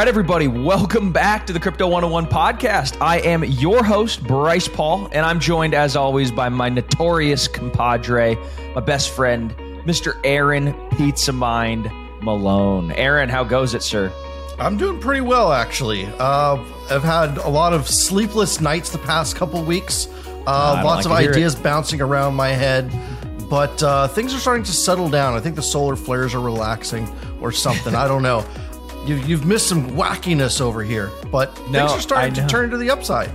right, everybody, welcome back to the Crypto 101 podcast. I am your host, Bryce Paul, and I'm joined, as always, by my notorious compadre, my best friend, Mr. Aaron Pizza Mind Malone. Aaron, how goes it, sir? I'm doing pretty well, actually. Uh, I've had a lot of sleepless nights the past couple weeks. Uh, lots like of ideas bouncing around my head, but uh, things are starting to settle down. I think the solar flares are relaxing or something. I don't know. You, you've missed some wackiness over here, but no, things are starting to turn to the upside.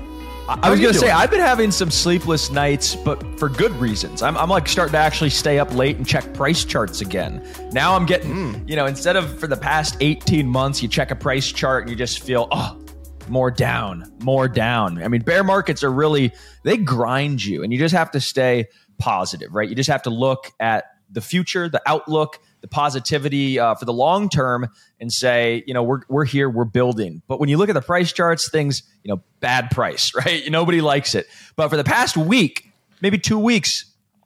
I, was going to say I've been having some sleepless nights, but for good reasons. I'm, I'm, like starting to actually stay up late and check price charts again. Now I'm getting, mm. you know, instead of for the past 18 months, you check a price chart and you just feel, oh, more down, more down. I mean, bear markets are really they grind you, and you just have to stay positive, right? You just have to look at the future, the outlook, the positivity uh, for the long term and say, you know, we're, we're here, we're building. But when you look at the price charts, things, you know, bad price, right? Nobody likes it. But for the past week, maybe two weeks,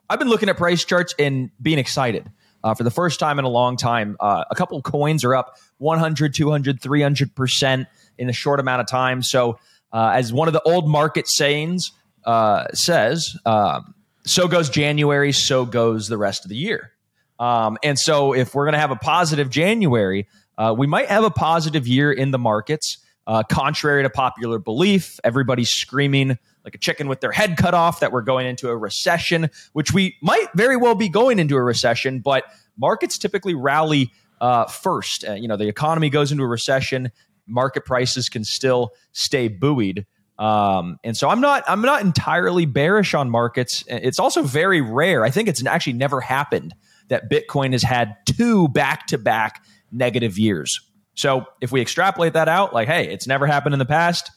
I've been looking at price charts and being excited. Uh, for the first time in a long time, uh, a couple of coins are up 100, 200, 300% in a short amount of time. So, uh, as one of the old market sayings uh, says, um, so goes January, so goes the rest of the year. Um, and so, if we're going to have a positive January, uh, we might have a positive year in the markets. Uh, contrary to popular belief, everybody's screaming like a chicken with their head cut off that we're going into a recession, which we might very well be going into a recession, but markets typically rally uh, first. Uh, you know, the economy goes into a recession, market prices can still stay buoyed. Um, and so I'm not I'm not entirely bearish on markets. It's also very rare. I think it's actually never happened that Bitcoin has had two back to back negative years. So if we extrapolate that out, like, hey, it's never happened in the past,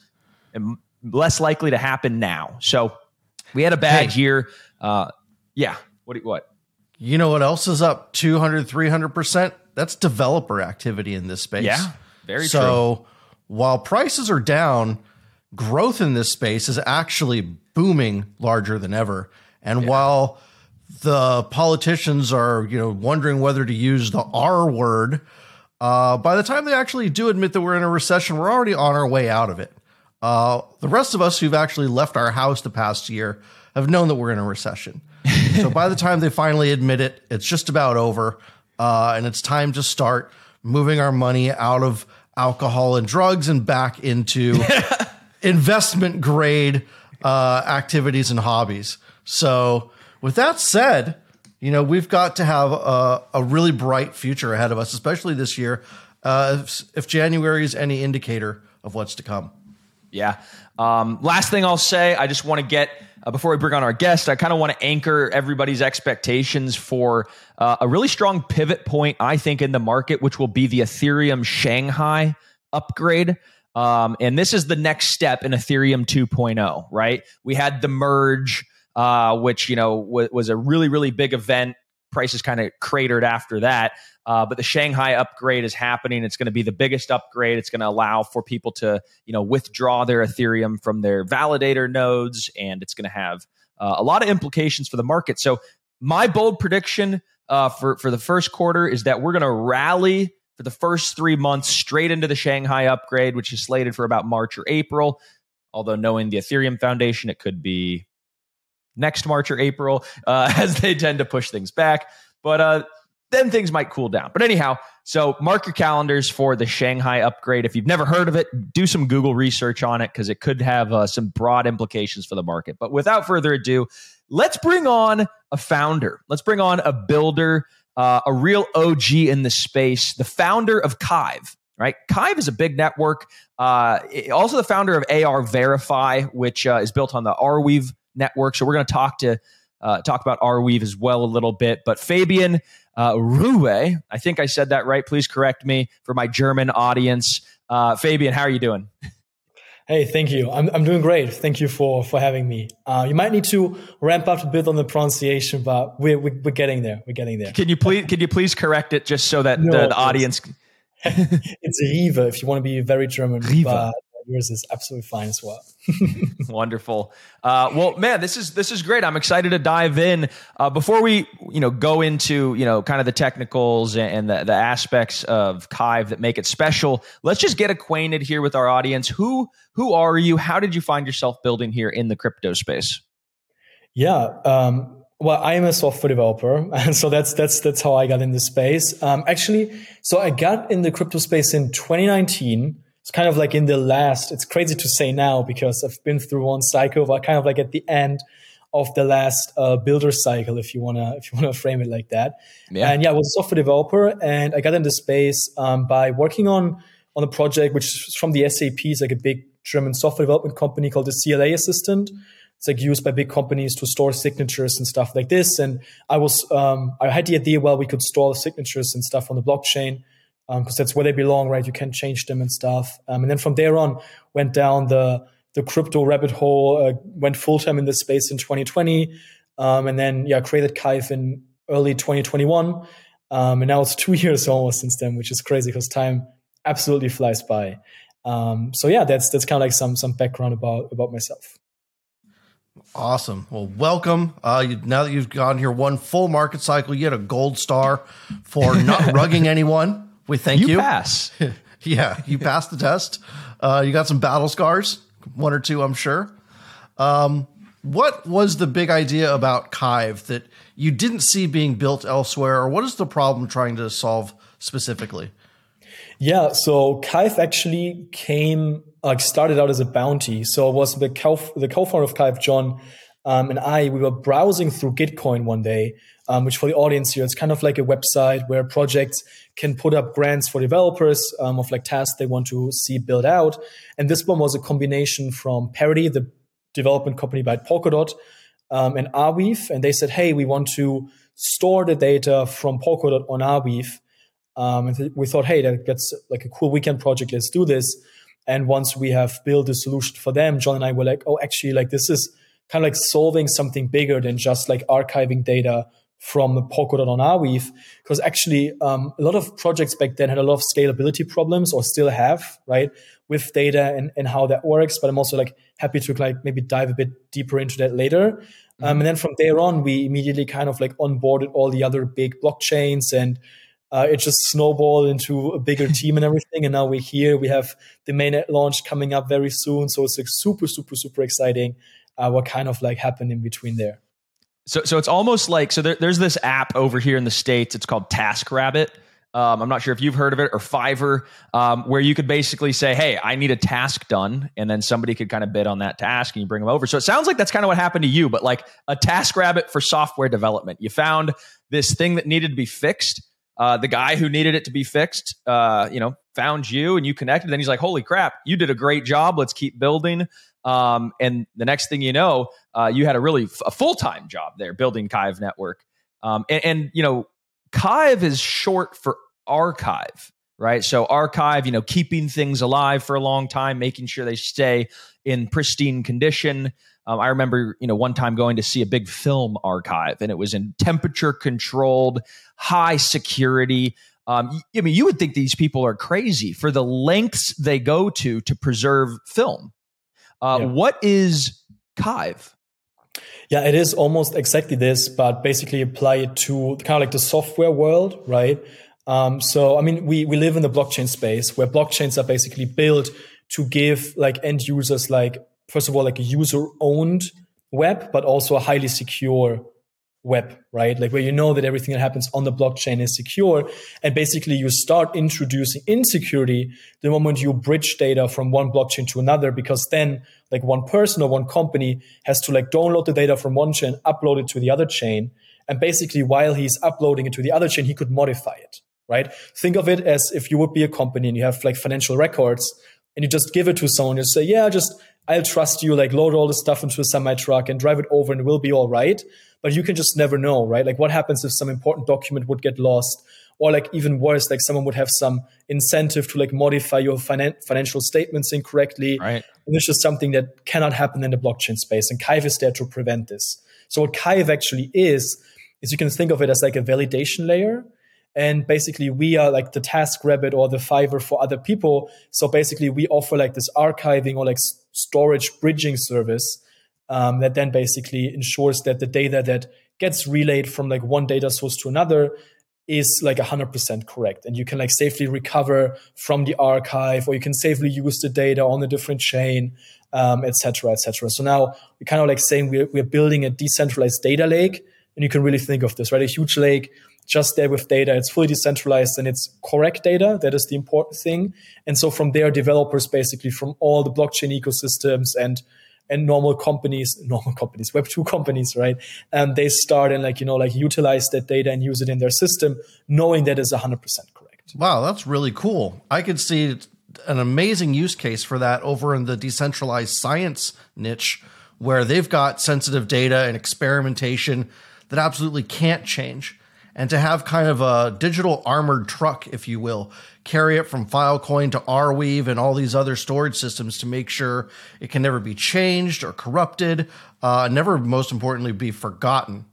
and less likely to happen now. So we had a bad hey. year. Uh, yeah. What? What? You know what else is up 200, 300%? That's developer activity in this space. Yeah. Very so, true. So while prices are down, growth in this space is actually booming larger than ever. And yeah. while the politicians are, you know, wondering whether to use the R word. Uh, by the time they actually do admit that we're in a recession, we're already on our way out of it. Uh, the rest of us who've actually left our house the past year have known that we're in a recession. so by the time they finally admit it, it's just about over, uh, and it's time to start moving our money out of alcohol and drugs and back into investment grade uh, activities and hobbies. So with that said, you know, we've got to have a, a really bright future ahead of us, especially this year, uh, if, if January is any indicator of what's to come. Yeah. Um, last thing I'll say, I just want to get uh, before we bring on our guest, I kind of want to anchor everybody's expectations for uh, a really strong pivot point, I think, in the market, which will be the Ethereum Shanghai upgrade. Um, and this is the next step in Ethereum 2.0, right? We had the merge uh, which you know w- was a really really big event. Prices kind of cratered after that, uh, but the Shanghai upgrade is happening. It's going to be the biggest upgrade. It's going to allow for people to you know withdraw their Ethereum from their validator nodes, and it's going to have uh, a lot of implications for the market. So my bold prediction uh, for for the first quarter is that we're going to rally for the first three months straight into the Shanghai upgrade, which is slated for about March or April. Although knowing the Ethereum Foundation, it could be next March or April, uh, as they tend to push things back. But uh, then things might cool down. But anyhow, so mark your calendars for the Shanghai upgrade. If you've never heard of it, do some Google research on it because it could have uh, some broad implications for the market. But without further ado, let's bring on a founder. Let's bring on a builder, uh, a real OG in the space, the founder of Kyve. Right, Kyve is a big network. Uh, also, the founder of ArVerify, which uh, is built on the Arweave network. So we're going to talk to uh, talk about Arweave as well a little bit. But Fabian uh, Riewe, I think I said that right. Please correct me for my German audience. Uh, Fabian, how are you doing? Hey, thank you. I'm, I'm doing great. Thank you for, for having me. Uh, you might need to ramp up a bit on the pronunciation, but we're, we're, we're getting there. We're getting there. Can you please can you please correct it just so that no, the, the audience? it's Riva if you want to be very German. Riva. Yours is absolutely fine as well. Wonderful. Uh, well, man, this is this is great. I'm excited to dive in. Uh, before we, you know, go into you know kind of the technicals and the, the aspects of Kyve that make it special. Let's just get acquainted here with our audience. Who who are you? How did you find yourself building here in the crypto space? Yeah. Um, well, I am a software developer, and so that's that's that's how I got in the space. Um, actually, so I got in the crypto space in 2019. It's kind of like in the last. It's crazy to say now because I've been through one cycle, but kind of like at the end of the last uh, builder cycle, if you wanna if you wanna frame it like that. Yeah. And yeah, I was a software developer, and I got into space um, by working on on a project which is from the SAP, it's like a big German software development company called the CLA Assistant it's like used by big companies to store signatures and stuff like this. And I was um, I had the idea well we could store signatures and stuff on the blockchain because um, that's where they belong, right? You can change them and stuff. Um, and then from there on, went down the the crypto rabbit hole. Uh, went full time in this space in 2020, um, and then yeah, created Kyve in early 2021. Um, and now it's two years almost since then, which is crazy because time absolutely flies by. Um, so yeah, that's that's kind of like some some background about about myself. Awesome. Well, welcome. Uh, you, now that you've gone here one full market cycle, you get a gold star for not rugging anyone. We thank you. You pass. yeah, you passed the test. Uh, you got some battle scars, one or two, I'm sure. Um, what was the big idea about Kyve that you didn't see being built elsewhere, or what is the problem trying to solve specifically? Yeah, so Kyve actually came like started out as a bounty. So it was the co the co-founder of Kive, John, um, and I. We were browsing through Gitcoin one day, um, which for the audience here, it's kind of like a website where projects can put up grants for developers um, of like tasks they want to see build out. And this one was a combination from Parity, the development company by Polkadot, um, and Arweave. And they said, hey, we want to store the data from Polkadot on Arweave. Um, and th- we thought, hey, that, that's like a cool weekend project. Let's do this. And once we have built a solution for them, John and I were like, oh, actually, like this is kind of like solving something bigger than just like archiving data from Polkadot on Arweave. Because actually, um, a lot of projects back then had a lot of scalability problems or still have, right, with data and, and how that works. But I'm also like happy to like maybe dive a bit deeper into that later. Mm-hmm. Um, and then from there on, we immediately kind of like onboarded all the other big blockchains and uh, it just snowballed into a bigger team and everything. And now we're here. We have the mainnet launch coming up very soon. So it's like super, super, super exciting. Uh, what kind of like happened in between there? So, so it's almost like so. There, there's this app over here in the states. It's called TaskRabbit. Um, I'm not sure if you've heard of it or Fiverr, um, where you could basically say, "Hey, I need a task done," and then somebody could kind of bid on that task, and you bring them over. So it sounds like that's kind of what happened to you, but like a task rabbit for software development. You found this thing that needed to be fixed, uh, the guy who needed it to be fixed, uh, you know, found you and you connected. Then he's like, "Holy crap, you did a great job. Let's keep building." Um, and the next thing you know, uh, you had a really f- a full time job there building Kyve Network. Um, and, and, you know, Kyve is short for archive, right? So archive, you know, keeping things alive for a long time, making sure they stay in pristine condition. Um, I remember, you know, one time going to see a big film archive, and it was in temperature controlled, high security. Um, I mean, you would think these people are crazy for the lengths they go to to preserve film. Uh, yeah. What is Kyve? Yeah, it is almost exactly this, but basically apply it to kind of like the software world, right? Um, so, I mean, we we live in the blockchain space where blockchains are basically built to give like end users like first of all like a user owned web, but also a highly secure web, right? Like where you know that everything that happens on the blockchain is secure. And basically you start introducing insecurity the moment you bridge data from one blockchain to another, because then like one person or one company has to like download the data from one chain, upload it to the other chain. And basically while he's uploading it to the other chain, he could modify it, right? Think of it as if you would be a company and you have like financial records and you just give it to someone, you say, yeah, just I'll trust you, like load all the stuff into a semi truck and drive it over and we'll be all right. But you can just never know, right? Like what happens if some important document would get lost? Or like even worse, like someone would have some incentive to like modify your finan- financial statements incorrectly. Right. And it's just something that cannot happen in the blockchain space. And Kyve is there to prevent this. So what Kyve actually is, is you can think of it as like a validation layer And basically, we are like the Task Rabbit or the Fiverr for other people. So basically, we offer like this archiving or like storage bridging service um, that then basically ensures that the data that gets relayed from like one data source to another is like 100% correct. And you can like safely recover from the archive or you can safely use the data on a different chain um, etc etc so now we're kind of like saying we're, we're building a decentralized data lake. And you can really think of this right? A huge lake just there with data it's fully decentralized and it's correct data that is the important thing and so from there developers basically from all the blockchain ecosystems and and normal companies, normal companies, Web two companies, right? And they start and like you know like utilize that data and use it in their system, knowing that is hundred percent correct. Wow, that's really cool. I could see an amazing use case for that over in the decentralized science niche, where they've got sensitive data and experimentation that absolutely can't change and to have kind of a digital armored truck, if you will, carry it from Filecoin to Arweave and all these other storage systems to make sure it can never be changed or corrupted, uh, never, most importantly, be forgotten.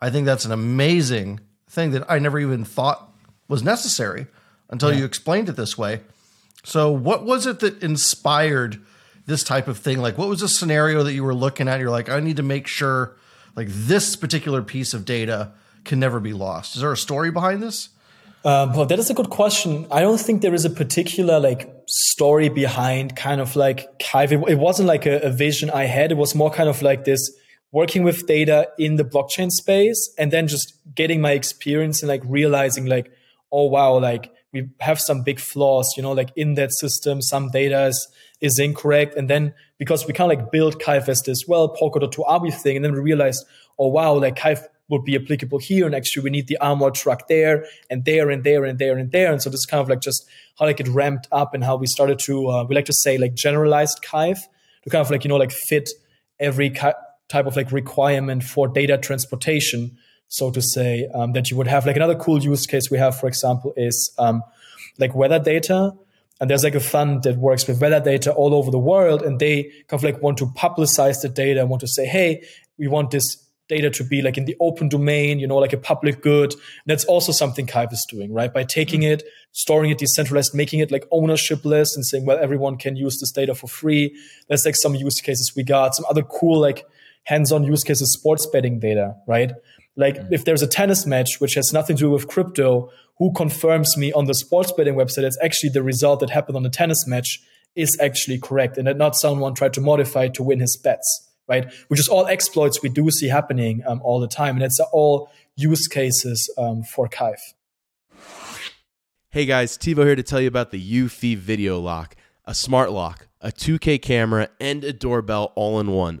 I think that's an amazing thing that I never even thought was necessary until yeah. you explained it this way. So, what was it that inspired this type of thing? Like, what was a scenario that you were looking at? You're like, I need to make sure, like, this particular piece of data can never be lost. Is there a story behind this? Um, well, that is a good question. I don't think there is a particular like story behind kind of like. It, wasn't like a, a, vision I had. It was more kind of like this working with data in the blockchain space and then just getting my experience and like realizing like, oh wow, like we have some big flaws, you know, like in that system, some data is, is incorrect. And then because we kind of like build Kyve as well, Polkadot to thing and then we realized, oh wow, like Kyve would be applicable here. And actually, we need the armored truck there and there and there and there and there. And so this is kind of like just how like it ramped up and how we started to uh, we like to say like generalized Kyve to kind of like you know like fit every ki- type of like requirement for data transportation, so to say. Um, that you would have like another cool use case we have, for example, is um, like weather data. And there's like a fund that works with weather data all over the world, and they kind of like want to publicize the data and want to say, hey, we want this data to be like in the open domain, you know, like a public good. And that's also something Kyve is doing, right? By taking mm-hmm. it, storing it decentralized, making it like ownershipless and saying, well, everyone can use this data for free. That's like some use cases we got. Some other cool, like hands-on use cases, sports betting data, right? Like mm-hmm. if there's a tennis match which has nothing to do with crypto, who confirms me on the sports betting website it's actually the result that happened on the tennis match is actually correct and that not someone tried to modify it to win his bets right? Which is all exploits we do see happening um, all the time. And it's all use cases um, for Kyve. Hey guys, Thivo here to tell you about the Eufy Video Lock, a smart lock, a 2K camera, and a doorbell all in one.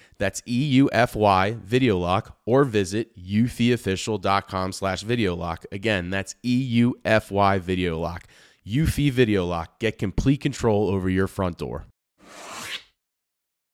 That's E-U-F-Y Video Lock or visit eufyofficial.com slash video lock. Again, that's E-U-F-Y Video Lock. Eufy Video Lock. Get complete control over your front door.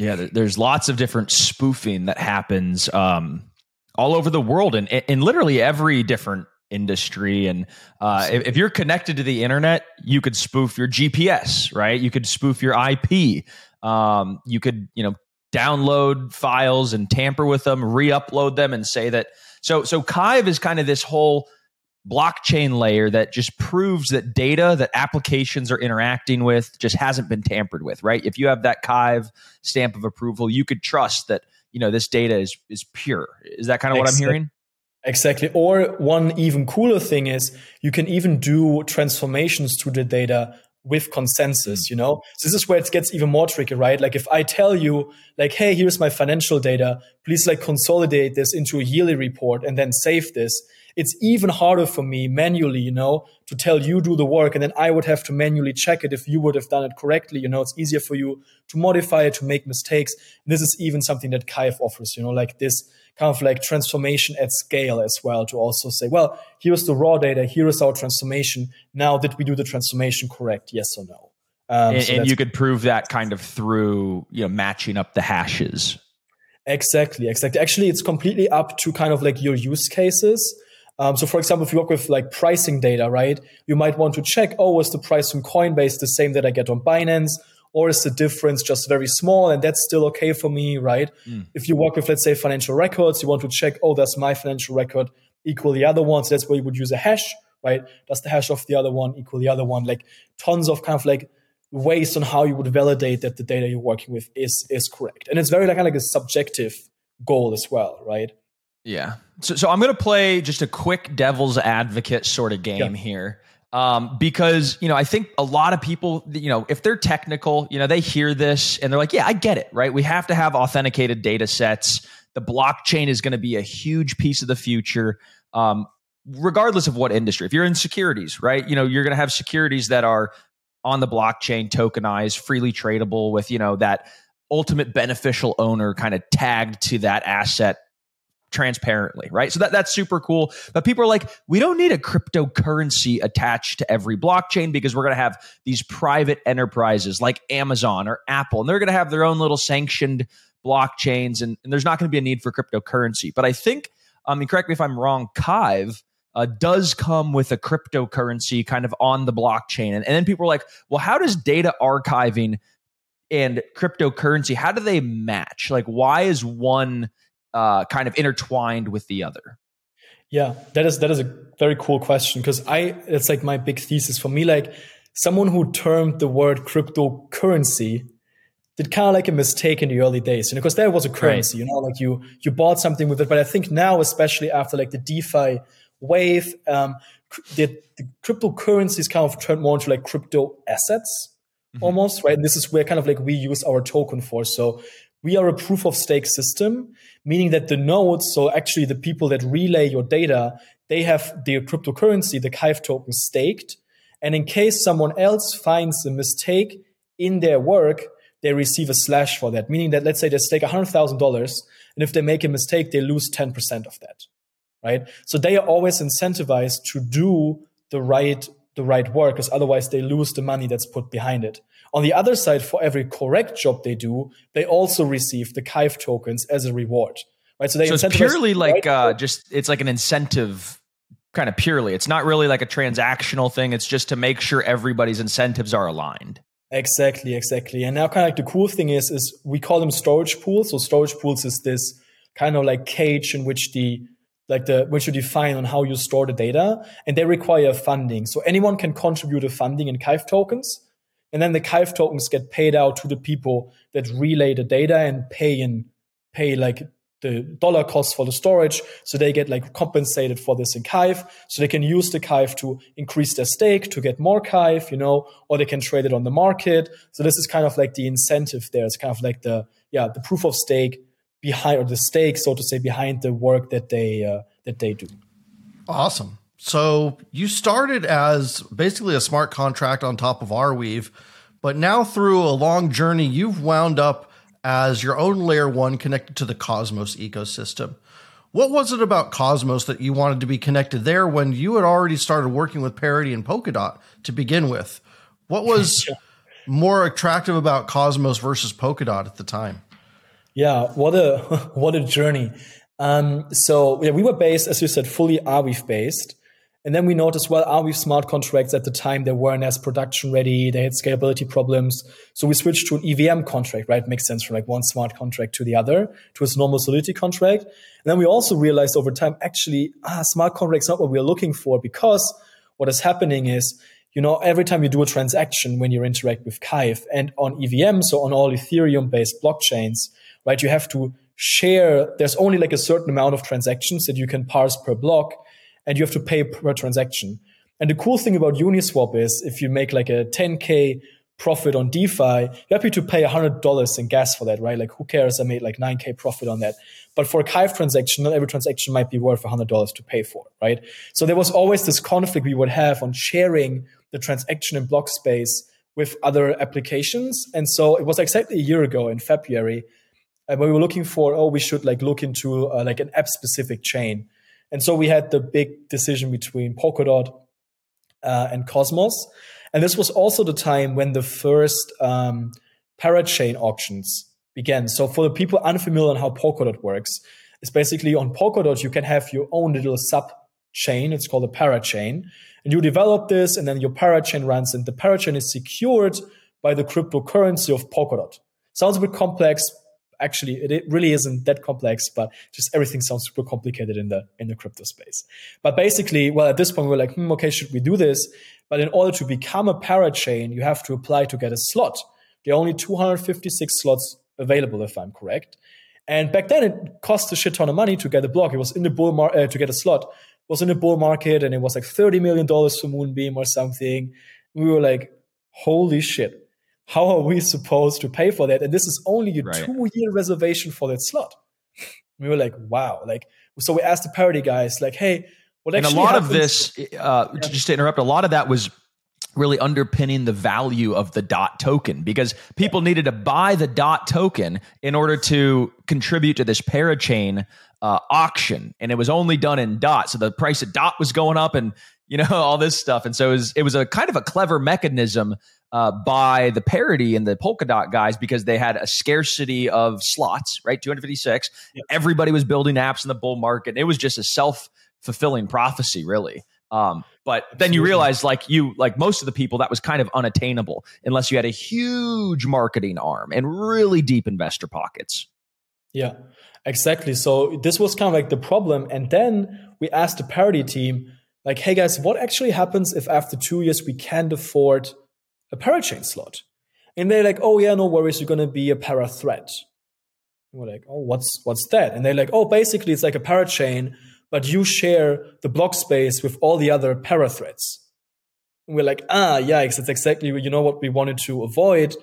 Yeah, there's lots of different spoofing that happens um, all over the world and in literally every different industry. And uh, if, if, you're connected to the internet, you could spoof your GPS, right? You could spoof your IP. Um, you could, you know, download files and tamper with them, re-upload them, and say that. So, so Kyve is kind of this whole blockchain layer that just proves that data that applications are interacting with just hasn't been tampered with, right? If you have that Kyve stamp of approval, you could trust that you know this data is is pure. Is that kind of what I'm hearing? Exactly. Or one even cooler thing is you can even do transformations to the data with consensus, you know? So this is where it gets even more tricky, right? Like if I tell you, like, hey, here's my financial data, please like consolidate this into a yearly report and then save this it's even harder for me manually, you know, to tell you do the work and then I would have to manually check it if you would have done it correctly. You know, it's easier for you to modify it, to make mistakes. And this is even something that Kyve offers, you know, like this kind of like transformation at scale as well to also say, well, here's the raw data, here is our transformation. Now, did we do the transformation correct? Yes or no? Um, and, so and you could prove that kind of through, you know, matching up the hashes. Exactly, exactly. Actually, it's completely up to kind of like your use cases. Um, so, for example, if you work with like pricing data, right, you might want to check, oh, is the price from Coinbase the same that I get on Binance? Or is the difference just very small and that's still okay for me, right? Mm. If you work with, let's say, financial records, you want to check, oh, does my financial record equal the other one? So that's where you would use a hash, right? Does the hash of the other one equal the other one? Like tons of kind of like ways on how you would validate that the data you're working with is is correct. And it's very like, kind of like a subjective goal as well, right? Yeah. So, so I'm going to play just a quick devil's advocate sort of game yeah. here. Um, because, you know, I think a lot of people, you know, if they're technical, you know, they hear this and they're like, yeah, I get it, right? We have to have authenticated data sets. The blockchain is going to be a huge piece of the future. Um, regardless of what industry. If you're in securities, right? You know, you're going to have securities that are on the blockchain tokenized, freely tradable with, you know, that ultimate beneficial owner kind of tagged to that asset transparently, right? So that that's super cool. But people are like, we don't need a cryptocurrency attached to every blockchain because we're going to have these private enterprises like Amazon or Apple, and they're going to have their own little sanctioned blockchains, and, and there's not going to be a need for cryptocurrency. But I think, I mean, correct me if I'm wrong, Kyve. Uh, does come with a cryptocurrency kind of on the blockchain. And, and then people are like, well, how does data archiving and cryptocurrency, how do they match? Like, why is one uh, kind of intertwined with the other? Yeah, that is that is a very cool question because I it's like my big thesis for me. Like someone who termed the word cryptocurrency did kind of like a mistake in the early days, you know, because there was a currency, right. you know, like you you bought something with it. But I think now, especially after like the DeFi wave, um, the, the cryptocurrencies kind of turned more into like crypto assets mm-hmm. almost, right? And this is where kind of like we use our token for. So we are a proof of stake system, meaning that the nodes, so actually the people that relay your data, they have their cryptocurrency, the Kyve token staked. And in case someone else finds a mistake in their work, they receive a slash for that, meaning that let's say they stake $100,000 and if they make a mistake, they lose 10% of that, right? So they are always incentivized to do the right, the right work because otherwise they lose the money that's put behind it. On the other side, for every correct job they do, they also receive the Kyve tokens as a reward. Right. So they so it's purely like uh, just it's like an incentive kind of purely. It's not really like a transactional thing. It's just to make sure everybody's incentives are aligned. Exactly, exactly. And now kind of like the cool thing is is we call them storage pools. So storage pools is this kind of like cage in which the like the which you define on how you store the data and they require funding. So anyone can contribute a funding in Kyve tokens and then the Kyve tokens get paid out to the people that relay the data and pay in pay like the dollar cost for the storage. So they get like compensated for this in Kyve. So they can use the Kyve to increase their stake to get more Kyve, you know, or they can trade it on the market. So this is kind of like the incentive there. It's kind of like the yeah the proof of stake behind or the stake so to say behind the work that they uh, that they do awesome so you started as basically a smart contract on top of arweave but now through a long journey you've wound up as your own layer one connected to the cosmos ecosystem what was it about Cosmos that you wanted to be connected there when you had already started working with Parity and Polkadot to begin with? What was more attractive about Cosmos versus Polkadot at the time? Yeah, what a what a journey. Um, so yeah, we were based, as you said, fully Arweave based. And then we noticed, well, Arweave smart contracts at the time, they weren't as production ready. They had scalability problems. So we switched to an EVM contract, right? It makes sense from like one smart contract to the other, to a normal Solidity contract. And then we also realized over time, actually, ah, smart contracts not what we're looking for because what is happening is, you know, every time you do a transaction when you interact with Kyve and on EVM, so on all Ethereum based blockchains, right, you have to share, there's only like a certain amount of transactions that you can parse per block and you have to pay per transaction. And the cool thing about Uniswap is if you make like a 10K profit on DeFi, you're happy to pay $100 in gas for that, right? Like who cares? I made like 9K profit on that. But for a Kyve transaction, not every transaction might be worth $100 to pay for, right? So there was always this conflict we would have on sharing the transaction in block space with other applications. And so it was exactly a year ago in February uh, when we were looking for, oh, we should like look into uh, like an app specific chain and so we had the big decision between Polkadot uh, and Cosmos. And this was also the time when the first um, parachain auctions began. So for the people unfamiliar on how Polkadot works, it's basically on Polkadot, you can have your own little sub chain. It's called a parachain. And you develop this, and then your parachain runs, and the parachain is secured by the cryptocurrency of Polkadot. Sounds a bit complex, actually it really isn't that complex, but just everything sounds super complicated in the in the crypto space. But basically, well, at this point we are like, hmm, okay, should we do this? But in order to become a parachain, you have to apply to get a slot. There are only 256 slots available, if I'm correct. And back then, it cost a shit ton of money to get a block. It was in the bull mar- uh, to get a slot. It was in the bull market, and it was like 30 million dollars for Moonbeam or something. We were like, holy shit! How are we supposed to pay for that? And this is only a right. two year reservation for that slot. We were like, wow. Like, so we asked the parity guys, like, hey, what and a lot happens? of this, uh, yeah. just to interrupt, a lot of that was really underpinning the value of the dot token because people needed to buy the dot token in order to contribute to this parachain uh, auction and it was only done in dot so the price of dot was going up and you know all this stuff and so it was, it was a kind of a clever mechanism uh, by the Parity and the Polkadot guys because they had a scarcity of slots, right? 256. Yep. Everybody was building apps in the bull market. It was just a self fulfilling prophecy, really. Um, but Absolutely. then you realize, like you, like most of the people, that was kind of unattainable unless you had a huge marketing arm and really deep investor pockets. Yeah, exactly. So this was kind of like the problem. And then we asked the Parity team, like, hey guys, what actually happens if after two years we can't afford a parachain slot. And they're like, oh yeah, no worries, you're gonna be a para thread. And we're like, oh, what's what's that? And they're like, oh, basically it's like a parachain, but you share the block space with all the other para threads. And we're like, ah, yikes, that's exactly what you know what we wanted to avoid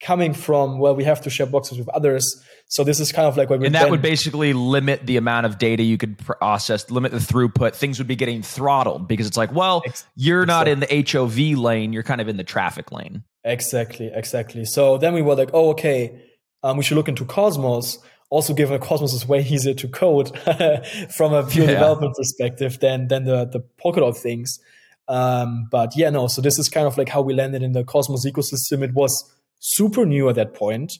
coming from well we have to share boxes with others. So this is kind of like what we and that then, would basically limit the amount of data you could process limit the throughput. Things would be getting throttled because it's like well you're not in the hov lane you're kind of in the traffic lane. Exactly exactly. So then we were like oh okay um, we should look into cosmos. Also given cosmos is way easier to code from a pure yeah. development perspective than than the the polkadot things. Um, but yeah no so this is kind of like how we landed in the cosmos ecosystem. It was super new at that point.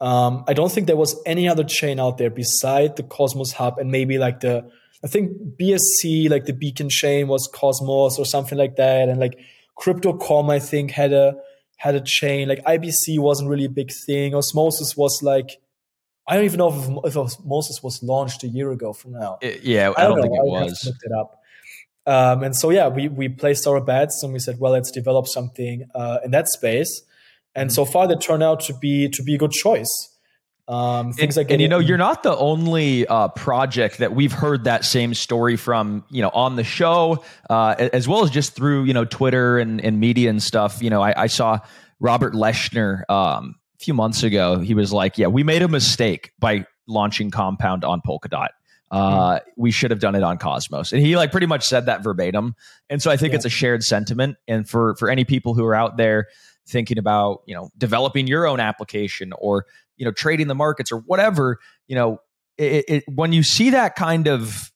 Um, I don't think there was any other chain out there beside the Cosmos Hub and maybe like the I think BSC like the Beacon chain was Cosmos or something like that, and like Crypto.com I think had a had a chain like IBC wasn't really a big thing. Osmosis was like I don't even know if, if Osmosis was launched a year ago from now. It, yeah, I, I don't, don't think it I was. Looked it up. Um, and so yeah, we we placed our bets and we said, well, let's develop something uh, in that space and so far they turn out to be to be a good choice. Um, things and, like and you know you're not the only uh, project that we've heard that same story from you know on the show uh, as well as just through you know Twitter and, and media and stuff. You know I, I saw Robert Leshner um, a few months ago, he was like, "Yeah, we made a mistake by launching Compound on Polkadot. Uh, mm. We should have done it on Cosmos." And he like pretty much said that verbatim. And so I think yeah. it's a shared sentiment. And for for any people who are out there thinking about you know developing your own application or you know trading the markets or whatever, you know, it, it, when you see that kind of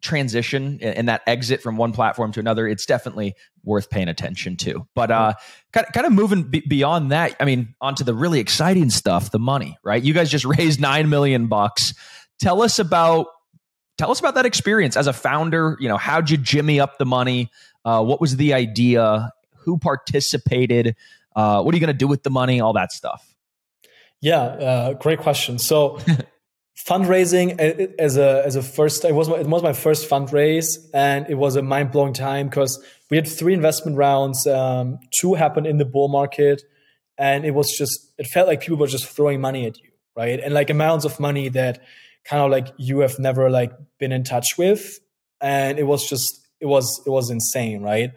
transition and that exit from one platform to another, it's definitely worth paying attention to. But uh, kind of, kind of moving b- beyond that, I mean, onto the really exciting stuff, the money, right? You guys just raised nine million bucks. Tell us about tell us about that experience as a founder. You know, how'd you jimmy up the money? Uh, what was the idea? Who participated? Uh, what are you going to do with the money? All that stuff. Yeah, uh, great question. So fundraising as a as a first it was my, it was my first fundraise and it was a mind blowing time because we had three investment rounds. Um, two happened in the bull market, and it was just it felt like people were just throwing money at you, right? And like amounts of money that kind of like you have never like been in touch with, and it was just it was it was insane, right?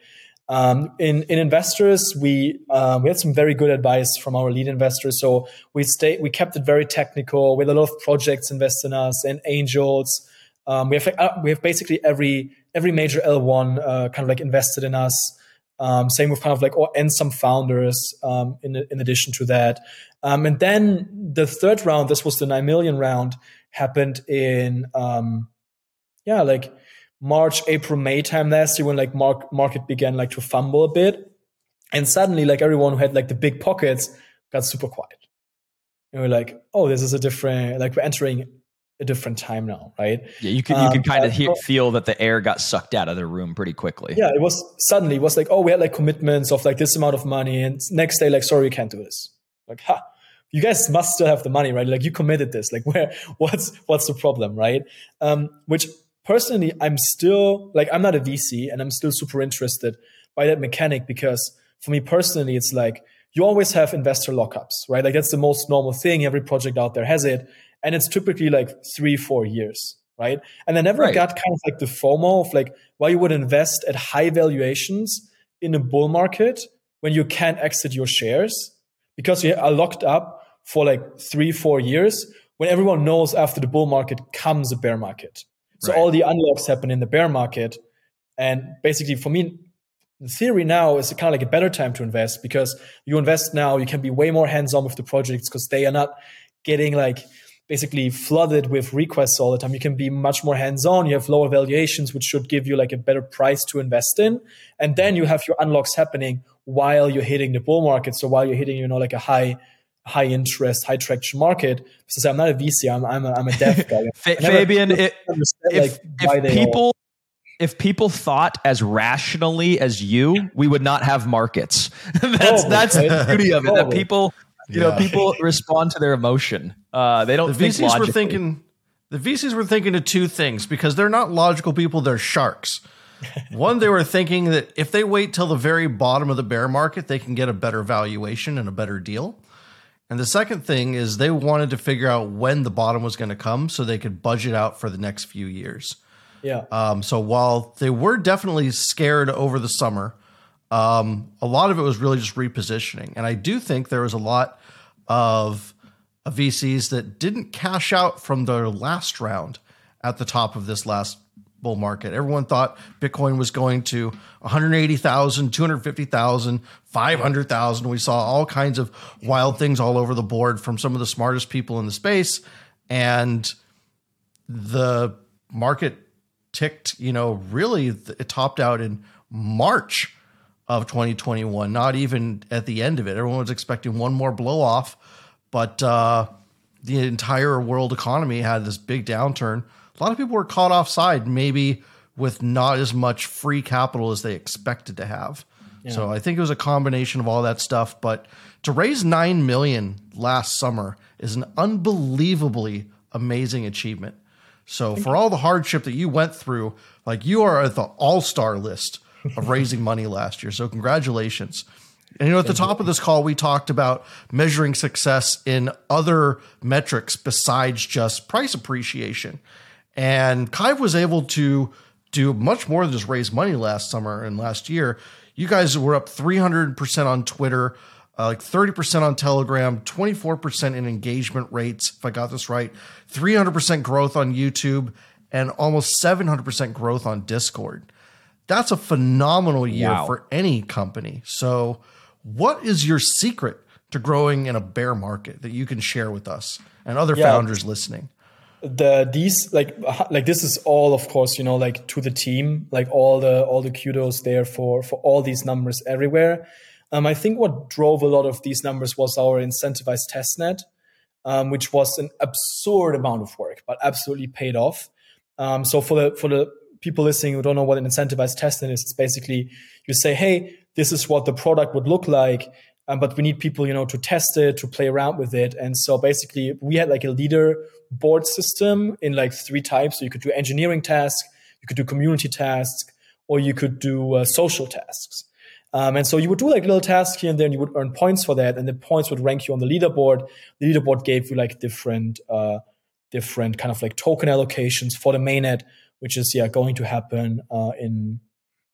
Um, in in investors, we um, we had some very good advice from our lead investors. So we stay we kept it very technical. We had a lot of projects invest in us and angels. Um, we have uh, we have basically every every major L1 uh, kind of like invested in us. Um, same with kind of like or and some founders um, in in addition to that. Um, and then the third round, this was the nine million round, happened in yeah like March, April, May time last year when like mark, market began like to fumble a bit. And suddenly like everyone who had like the big pockets got super quiet. And we're like, oh, this is a different, like we're entering a different time now, right? Yeah, you can you um, can kind of he- feel that the air got sucked out of the room pretty quickly. Yeah, it was suddenly it was like, oh, we had like commitments of like this amount of money, and next day, like, sorry, we can't do this. Like, ha, you guys must still have the money, right? Like, you committed this. Like, where what's what's the problem, right? Um, which personally, I'm still like I'm not a VC and I'm still super interested by that mechanic because for me personally, it's like you always have investor lockups, right? Like that's the most normal thing. Every project out there has it. And it's typically like three, four years, right? And I never right. got kind of like the FOMO of like why you would invest at high valuations in a bull market when you can't exit your shares because you are locked up for like three, four years when everyone knows after the bull market comes a bear market. So right. all the unlocks happen in the bear market. And basically, for me, the theory now is kind of like a better time to invest because you invest now, you can be way more hands on with the projects because they are not getting like basically flooded with requests all the time. You can be much more hands on. You have lower valuations, which should give you like a better price to invest in. And then you have your unlocks happening while you're hitting the bull market. So while you're hitting, you know, like a high high interest, high traction market. So I'm not a VC, I'm I'm a, I'm a dev guy. Fabian, it, if, like if people if people thought as rationally as you, we would not have markets. that's oh, that's right? the beauty of it. That people you yeah. know people respond to their emotion. Uh, they don't. The think VCs logically. were thinking. The VCs were thinking of two things because they're not logical people; they're sharks. One, they were thinking that if they wait till the very bottom of the bear market, they can get a better valuation and a better deal. And the second thing is they wanted to figure out when the bottom was going to come so they could budget out for the next few years. Yeah. Um, so while they were definitely scared over the summer, um, a lot of it was really just repositioning. And I do think there was a lot of VCs that didn't cash out from their last round at the top of this last bull market. Everyone thought Bitcoin was going to 180,000, 250,000, 500,000. We saw all kinds of wild things all over the board from some of the smartest people in the space. And the market ticked, you know, really it topped out in March of 2021, not even at the end of it. Everyone was expecting one more blow off, but uh, the entire world economy had this big downturn a lot of people were caught offside, maybe with not as much free capital as they expected to have. Yeah. So I think it was a combination of all that stuff. But to raise nine million last summer is an unbelievably amazing achievement. So for all the hardship that you went through, like you are at the all-star list of raising money last year. So congratulations. And you know, at the top of this call, we talked about measuring success in other metrics besides just price appreciation. And Kyve was able to do much more than just raise money last summer and last year. You guys were up 300% on Twitter. uh, like 30% on Telegram, 24% in engagement rates, if I got this right, 300% growth on YouTube, and almost 700% growth on Discord. That's a phenomenal year Wow. for any company. So, what is your secret to growing in a bear market that you can share with us and other Yeah. founders listening? The these like like this is all of course you know like to the team like all the all the kudos there for for all these numbers everywhere. Um, i think what drove a lot of these numbers was our incentivized testnet um, which was an absurd amount of work but absolutely paid off. Um, so for the for the people listening who don't know what an incentivized testnet is it's basically you say hey this is what the product would look like um, but we need people you know to test it to play around with it. And so basically we had like a leader board system in like three types. So you could do engineering tasks you could do community tasks or you could do uh, social tasks. Um, and so you would do like little tasks here and there and you would earn points for that and the points would rank you on the leaderboard. The leaderboard gave you like different uh, different kind of like token allocations for the mainnet which is yeah going to happen uh, in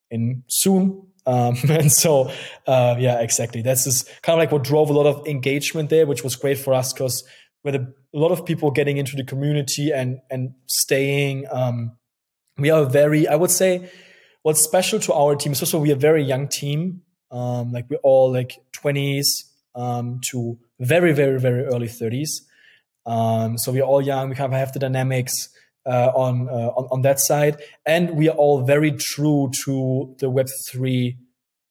in soon. Um, and so, uh, yeah, exactly. That's just kind of like what drove a lot of engagement there, which was great for us because had a, lot of people getting into the community and and staying. Um, we are very, I would say, what's special to our team is also we are a very young team. Um, like we're all like twenties um, to very, very, very early thirties. Um, so we're all young. We kind of have the dynamics uh, on, uh, on on that side, and we are all very true to the Web three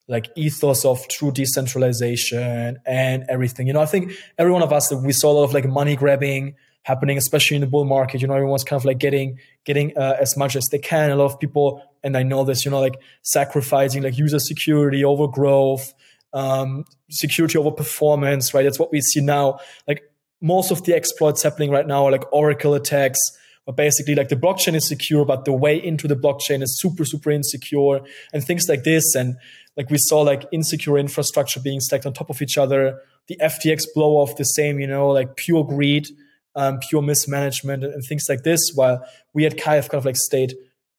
like ethos of true decentralization and everything. You know, I think every one of us we saw a lot of like money grabbing happening, especially in the bull market. You know, everyone's kind of like getting getting uh, as much as they can. A lot of people, and I know this, you know, like sacrificing like user security over growth, um, security over performance. Right, that's what we see now. Like most of the exploits happening right now are like Oracle attacks. But basically, like the blockchain is secure, but the way into the blockchain is super, super insecure, and things like this. And like we saw, like insecure infrastructure being stacked on top of each other. The FTX blow off, the same, you know, like pure greed, um, pure mismanagement, and, things like this. While we at Kyve have kind of like stayed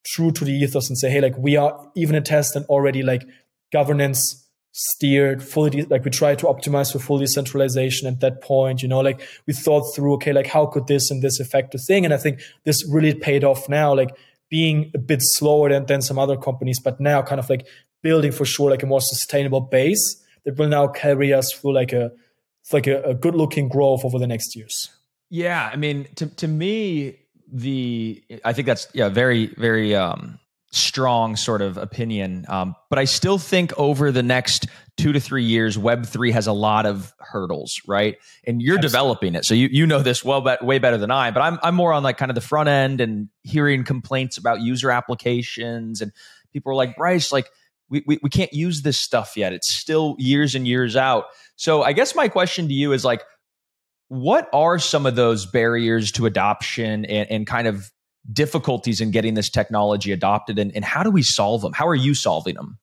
true to the ethos and say, hey, like we are even a test and already like governance steered fully de- like we tried to optimize for full decentralization at that point you know like we thought through okay like how could this and this affect the thing? And i think this really paid off now like being a bit slower than, than some other companies but now kind of like building for sure like a more sustainable base that will now carry us through like a like a, a good looking growth over the next years. Yeah, I mean, to to me, the I think that's yeah, very very um, strong sort of opinion. Um, but I still think over the next two to three years, Web three has a lot of hurdles, right? And you're developing it, so you you know this well, but way better than I. But I'm I'm more on like kind of the front end and hearing complaints about user applications, and people are like, Bryce, like. We, we, we can't use this stuff yet. It's still years and years out. So I guess my question to you is like, what are some of those barriers to adoption and, and kind of difficulties in getting this technology adopted and, and how do we solve them how are you solving them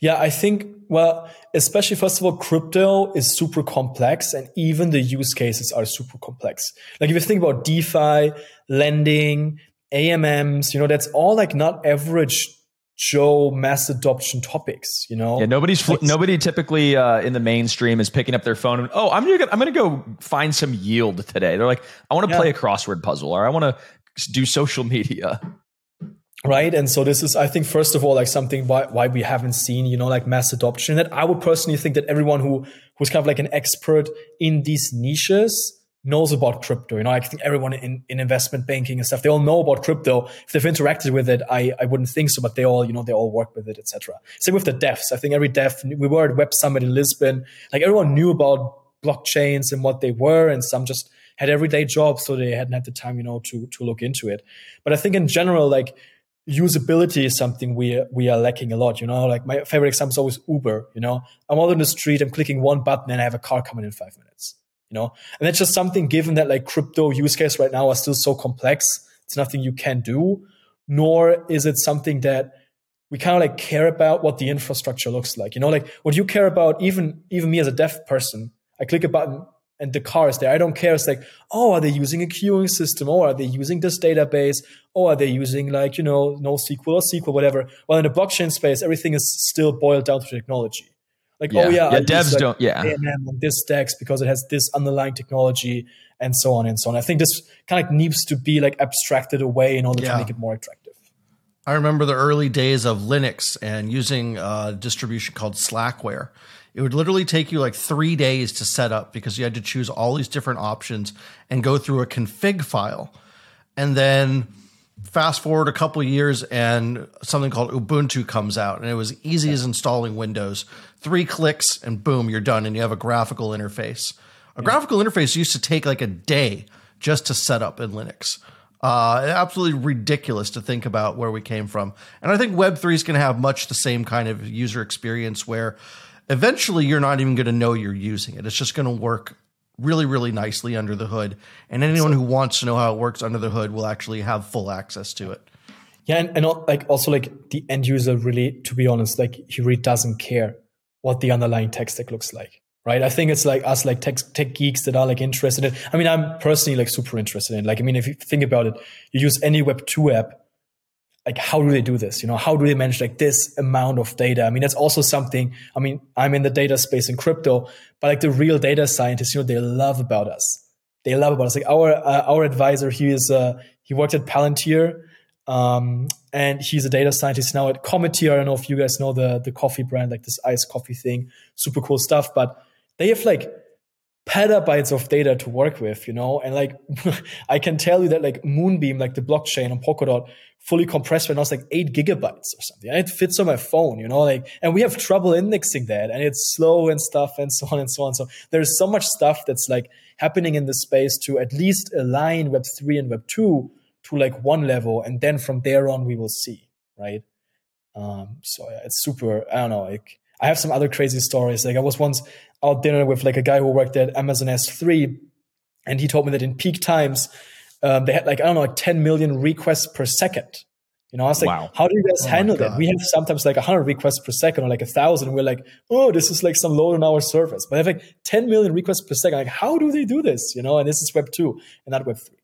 Yeah, I think, well, especially first of all, crypto is super complex and even the use cases are super complex. Like if you think about DeFi, lending, AMMs, you know, that's all like not average Joe mass adoption topics, you know? yeah nobody's fl- nobody typically uh, in the mainstream is picking up their phone and oh i'm gonna i'm gonna go find some yield today they're like i want to Yeah. play a crossword puzzle or i want to do social media. Right? And so this is i think first of all like something why, why we haven't seen you know like mass adoption. That i would personally think that everyone who who's kind of like an expert in these niches knows about crypto. You know i think everyone in, in investment banking and stuff they all know about crypto. If they've interacted with it i i wouldn't think so but they all you know they all work with it etc same with the devs. I think every dev we were at web summit in lisbon. Like everyone knew about blockchains and what they were and some just had everyday jobs so they hadn't had the time you know to to look into it but i think in general like usability is something we we are lacking a lot. You know, like my favorite example is always Uber. You know, I'm out on the street, I'm clicking one button, and I have a car coming in five minutes. You know, and that's just something. Given that like crypto use case right now are still so complex, it's nothing you can do. Nor is it something that we kind of like care about what the infrastructure looks like. You know, like what you care about. Even even me as a deaf person, I click a button and the car is there. I don't care. It's like, oh, are they using a queuing system? Or are they using this database? Or are they using like, you know, NoSQL or SQL, whatever? Well, in the blockchain space, everything is still boiled down to technology. Like, oh, Yeah. oh yeah, Yeah, I use, devs like, don't- yeah. AMM on this DEX because it has this underlying technology and so on and so on. I think this kind of needs to be like abstracted away in order Yeah. to make it more attractive. I remember the early days of Linux and using a distribution called Slackware. It would literally take you like three days to set up because you had to choose all these different options and go through a config file. And then fast forward a couple years and something called Ubuntu comes out and it was easy as installing Windows. Three clicks and boom, you're done and you have a graphical interface. A graphical interface used to take like a day just to set up in Linux. Uh, absolutely ridiculous to think about where we came from. And I think Web3 is going to have much the same kind of user experience where eventually you're not even going to know you're using it. It's just going to work really, really nicely under the hood. And anyone who wants to know how it works under the hood will actually have full access to it. Yeah, and, and like also like the end user really, to be honest, like he really doesn't care what the underlying tech stack looks like. Right. I think it's like us like tech tech geeks that are like interested in I mean, I'm personally like super interested in like I mean if you think about it, you use any web two app, like how do they do this? You know, how do they manage like this amount of data? I mean, that's also something I mean, I'm in the data space in crypto, but like the real data scientists, you know, they love about us. They love about us. Like our uh, our advisor, he is uh he worked at Palantir um, and he's a data scientist now at Cometeer. I don't know if you guys know the the coffee brand, like this iced coffee thing, super cool stuff. But they have like petabytes of data to work with, you know. And like I can tell you that like Moonbeam, like the blockchain on Polkadot, fully compressed right now it's like eight gigabytes or something. And it fits on my phone, you know, like and we have trouble indexing that and it's slow and stuff and so on and so on. So there's so much stuff that's like happening in the space to at least align Web three and Web two to like one level, and then from there on we will see, right? Um, so yeah, it's super. I don't know. Like I have some other crazy stories. Like I was once out dinner with like a guy who worked at Amazon S3, and he told me that in peak times um, they had like I don't know like 10 million requests per second. You know, I was like, Wow. how do you guys Oh handle that? We have sometimes like 100 requests per second or like a thousand. We're like, oh, this is like some load on our service. But I have like 10 million requests per second. Like, how do they do this? You know, and this is Web 2 and not Web 3.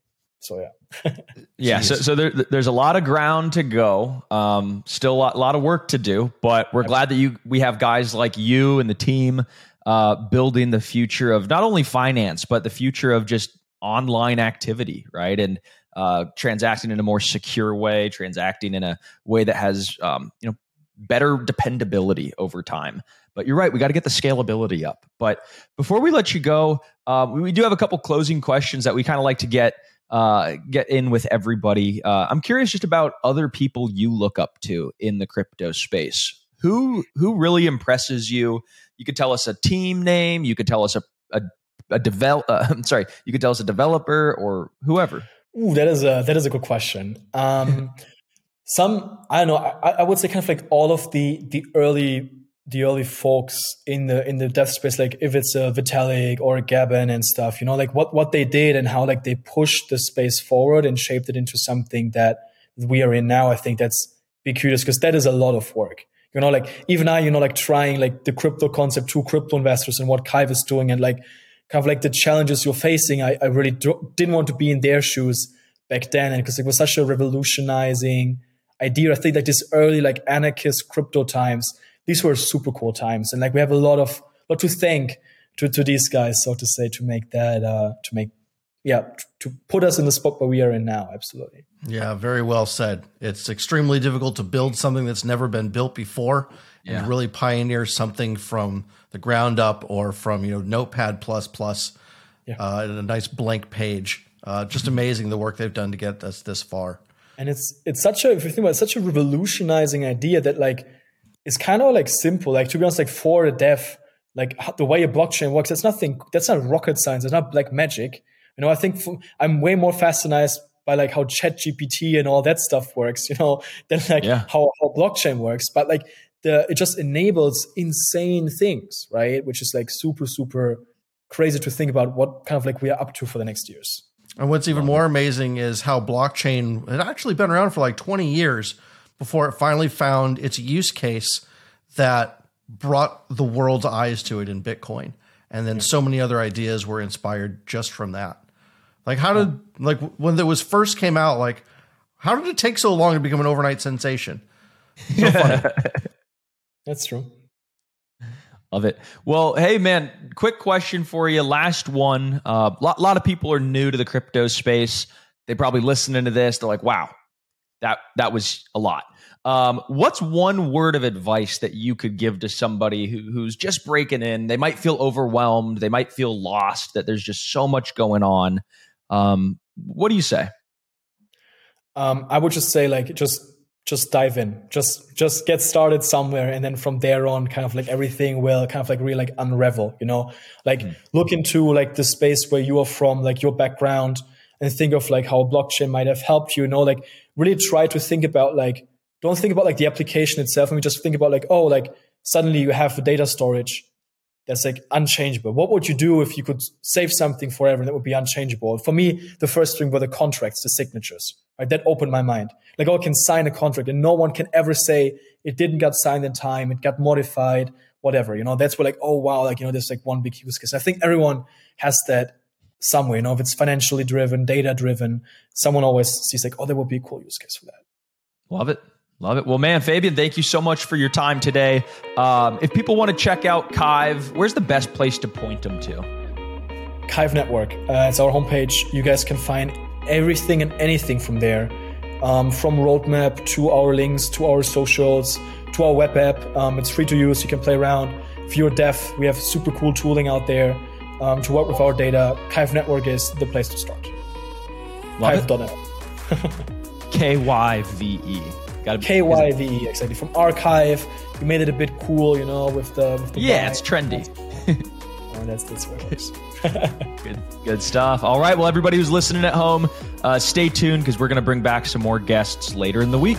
So yeah. Yeah, so, so there, there's a lot of ground to go. Um, still a lot, lot of work to do, but we're glad that you we have guys like you and the team uh, building the future of not only finance but the future of just online activity, right? And uh, transacting in a more secure way, transacting in a way that has um, you know better dependability over time. But you're right, we got to get the scalability up. But before we let you go, um, we, we do have a couple closing questions that we kind of like to get uh, get in with everybody. Uh, I'm curious just about other people you look up to in the crypto space. Who who really impresses you? You could tell us a team name. You could tell us a a, a develop. Uh, I'm sorry. You could tell us a developer or whoever. Ooh, that is a that is a good question. Um, some I don't know. I, I would say kind of like all of the the early the early folks in the in the dev space, like if it's a Vitalik or a Gavin and stuff, you know, like what what they did and how like they pushed the space forward and shaped it into something that we are in now. I think that's be curious because that is a lot of work. You know, like even I, you know, like trying like the crypto concept to crypto investors and what Kyve is doing and like kind of like the challenges you're facing. I, I really do, didn't want to be in their shoes back then, and because it was such a revolutionizing idea. I think like this early like anarchist crypto times, these were super cool times, and like we have a lot of lot to thank to to these guys, so to say, to make that uh to make yeah to put us in the spot where we are in now. Absolutely. Yeah, very well said. It's extremely difficult to build something that's never been built before and Yeah. to really pioneer something from the ground up or from, you know, Notepad plus plus Yeah. uh, and a nice blank page. Uh, just amazing the work they've done to get us this far. and it's it's such a if you think about it, it's such a revolutionizing idea that like it's kind of like simple. Like to be honest like for a dev like the way a blockchain works that's nothing that's not rocket science it's not like magic. You know i think I'm way more fascinated by like how chat gpt and all that stuff works you know than like Yeah. how, how blockchain works. But like the it just enables insane things right? Which is like super super crazy to think about what kind of like we are up to for the next years. And what's even um, more amazing is how blockchain had actually been around for like 20 years before it finally found its use case that brought the world's eyes to it in Bitcoin. And then so many other ideas were inspired just from that. Like how did like when it was first came out, like how did it take so long to become an overnight sensation? So funny. that's true Love it. Well, hey man, quick question for you. Last one. A uh, lot, lot of people are new to the crypto space. They probably listening to this. They're like, "Wow, that that was a lot." Um, what's one word of advice that you could give to somebody who, who's just breaking in? They might feel overwhelmed. They might feel lost. That there's just so much going on. Um, what do you say? Um, I would just say, like, just just dive in just just get started somewhere and then from there on kind of like everything will kind of like really like unravel you know like mm. look into like the space where you are from like your background and think of like how blockchain might have helped you you know like really try to think about like don't think about like the application itself and we just think about like oh like suddenly you have a data storage that's like unchangeable. What would you do if you could save something forever and that would be unchangeable? For me, the first thing were the contracts, the signatures. Right? That opened my mind. Like, oh, I can sign a contract and no one can ever say it didn't get signed in time, it got modified, whatever. You know, that's where like, oh wow, like, you know, there's like one big use case. I think everyone has that somewhere, you know, if it's financially driven, data driven, someone always sees like, oh, there would be a cool use case for that. Love it. Love it. Well, man, Fabian, thank you so much for your time today. Um, if people want to check out Kyve, where's the best place to point them to? Kyve Network. Uh, it's our homepage. You guys can find everything and anything from there, um, from roadmap to our links to our socials to our web app. Um, it's free to use. You can play around. If you're deaf, we have super cool tooling out there um, to work with our data. Kyve Network is the place to start. Kyve.net. K Y V E. Got K Y V E exactly from archive. You made it a bit cool, you know, with the, with the yeah, it's trendy. oh, that's that's where it works. good, good stuff. All right, well, everybody who's listening at home, uh, stay tuned because we're going to bring back some more guests later in the week.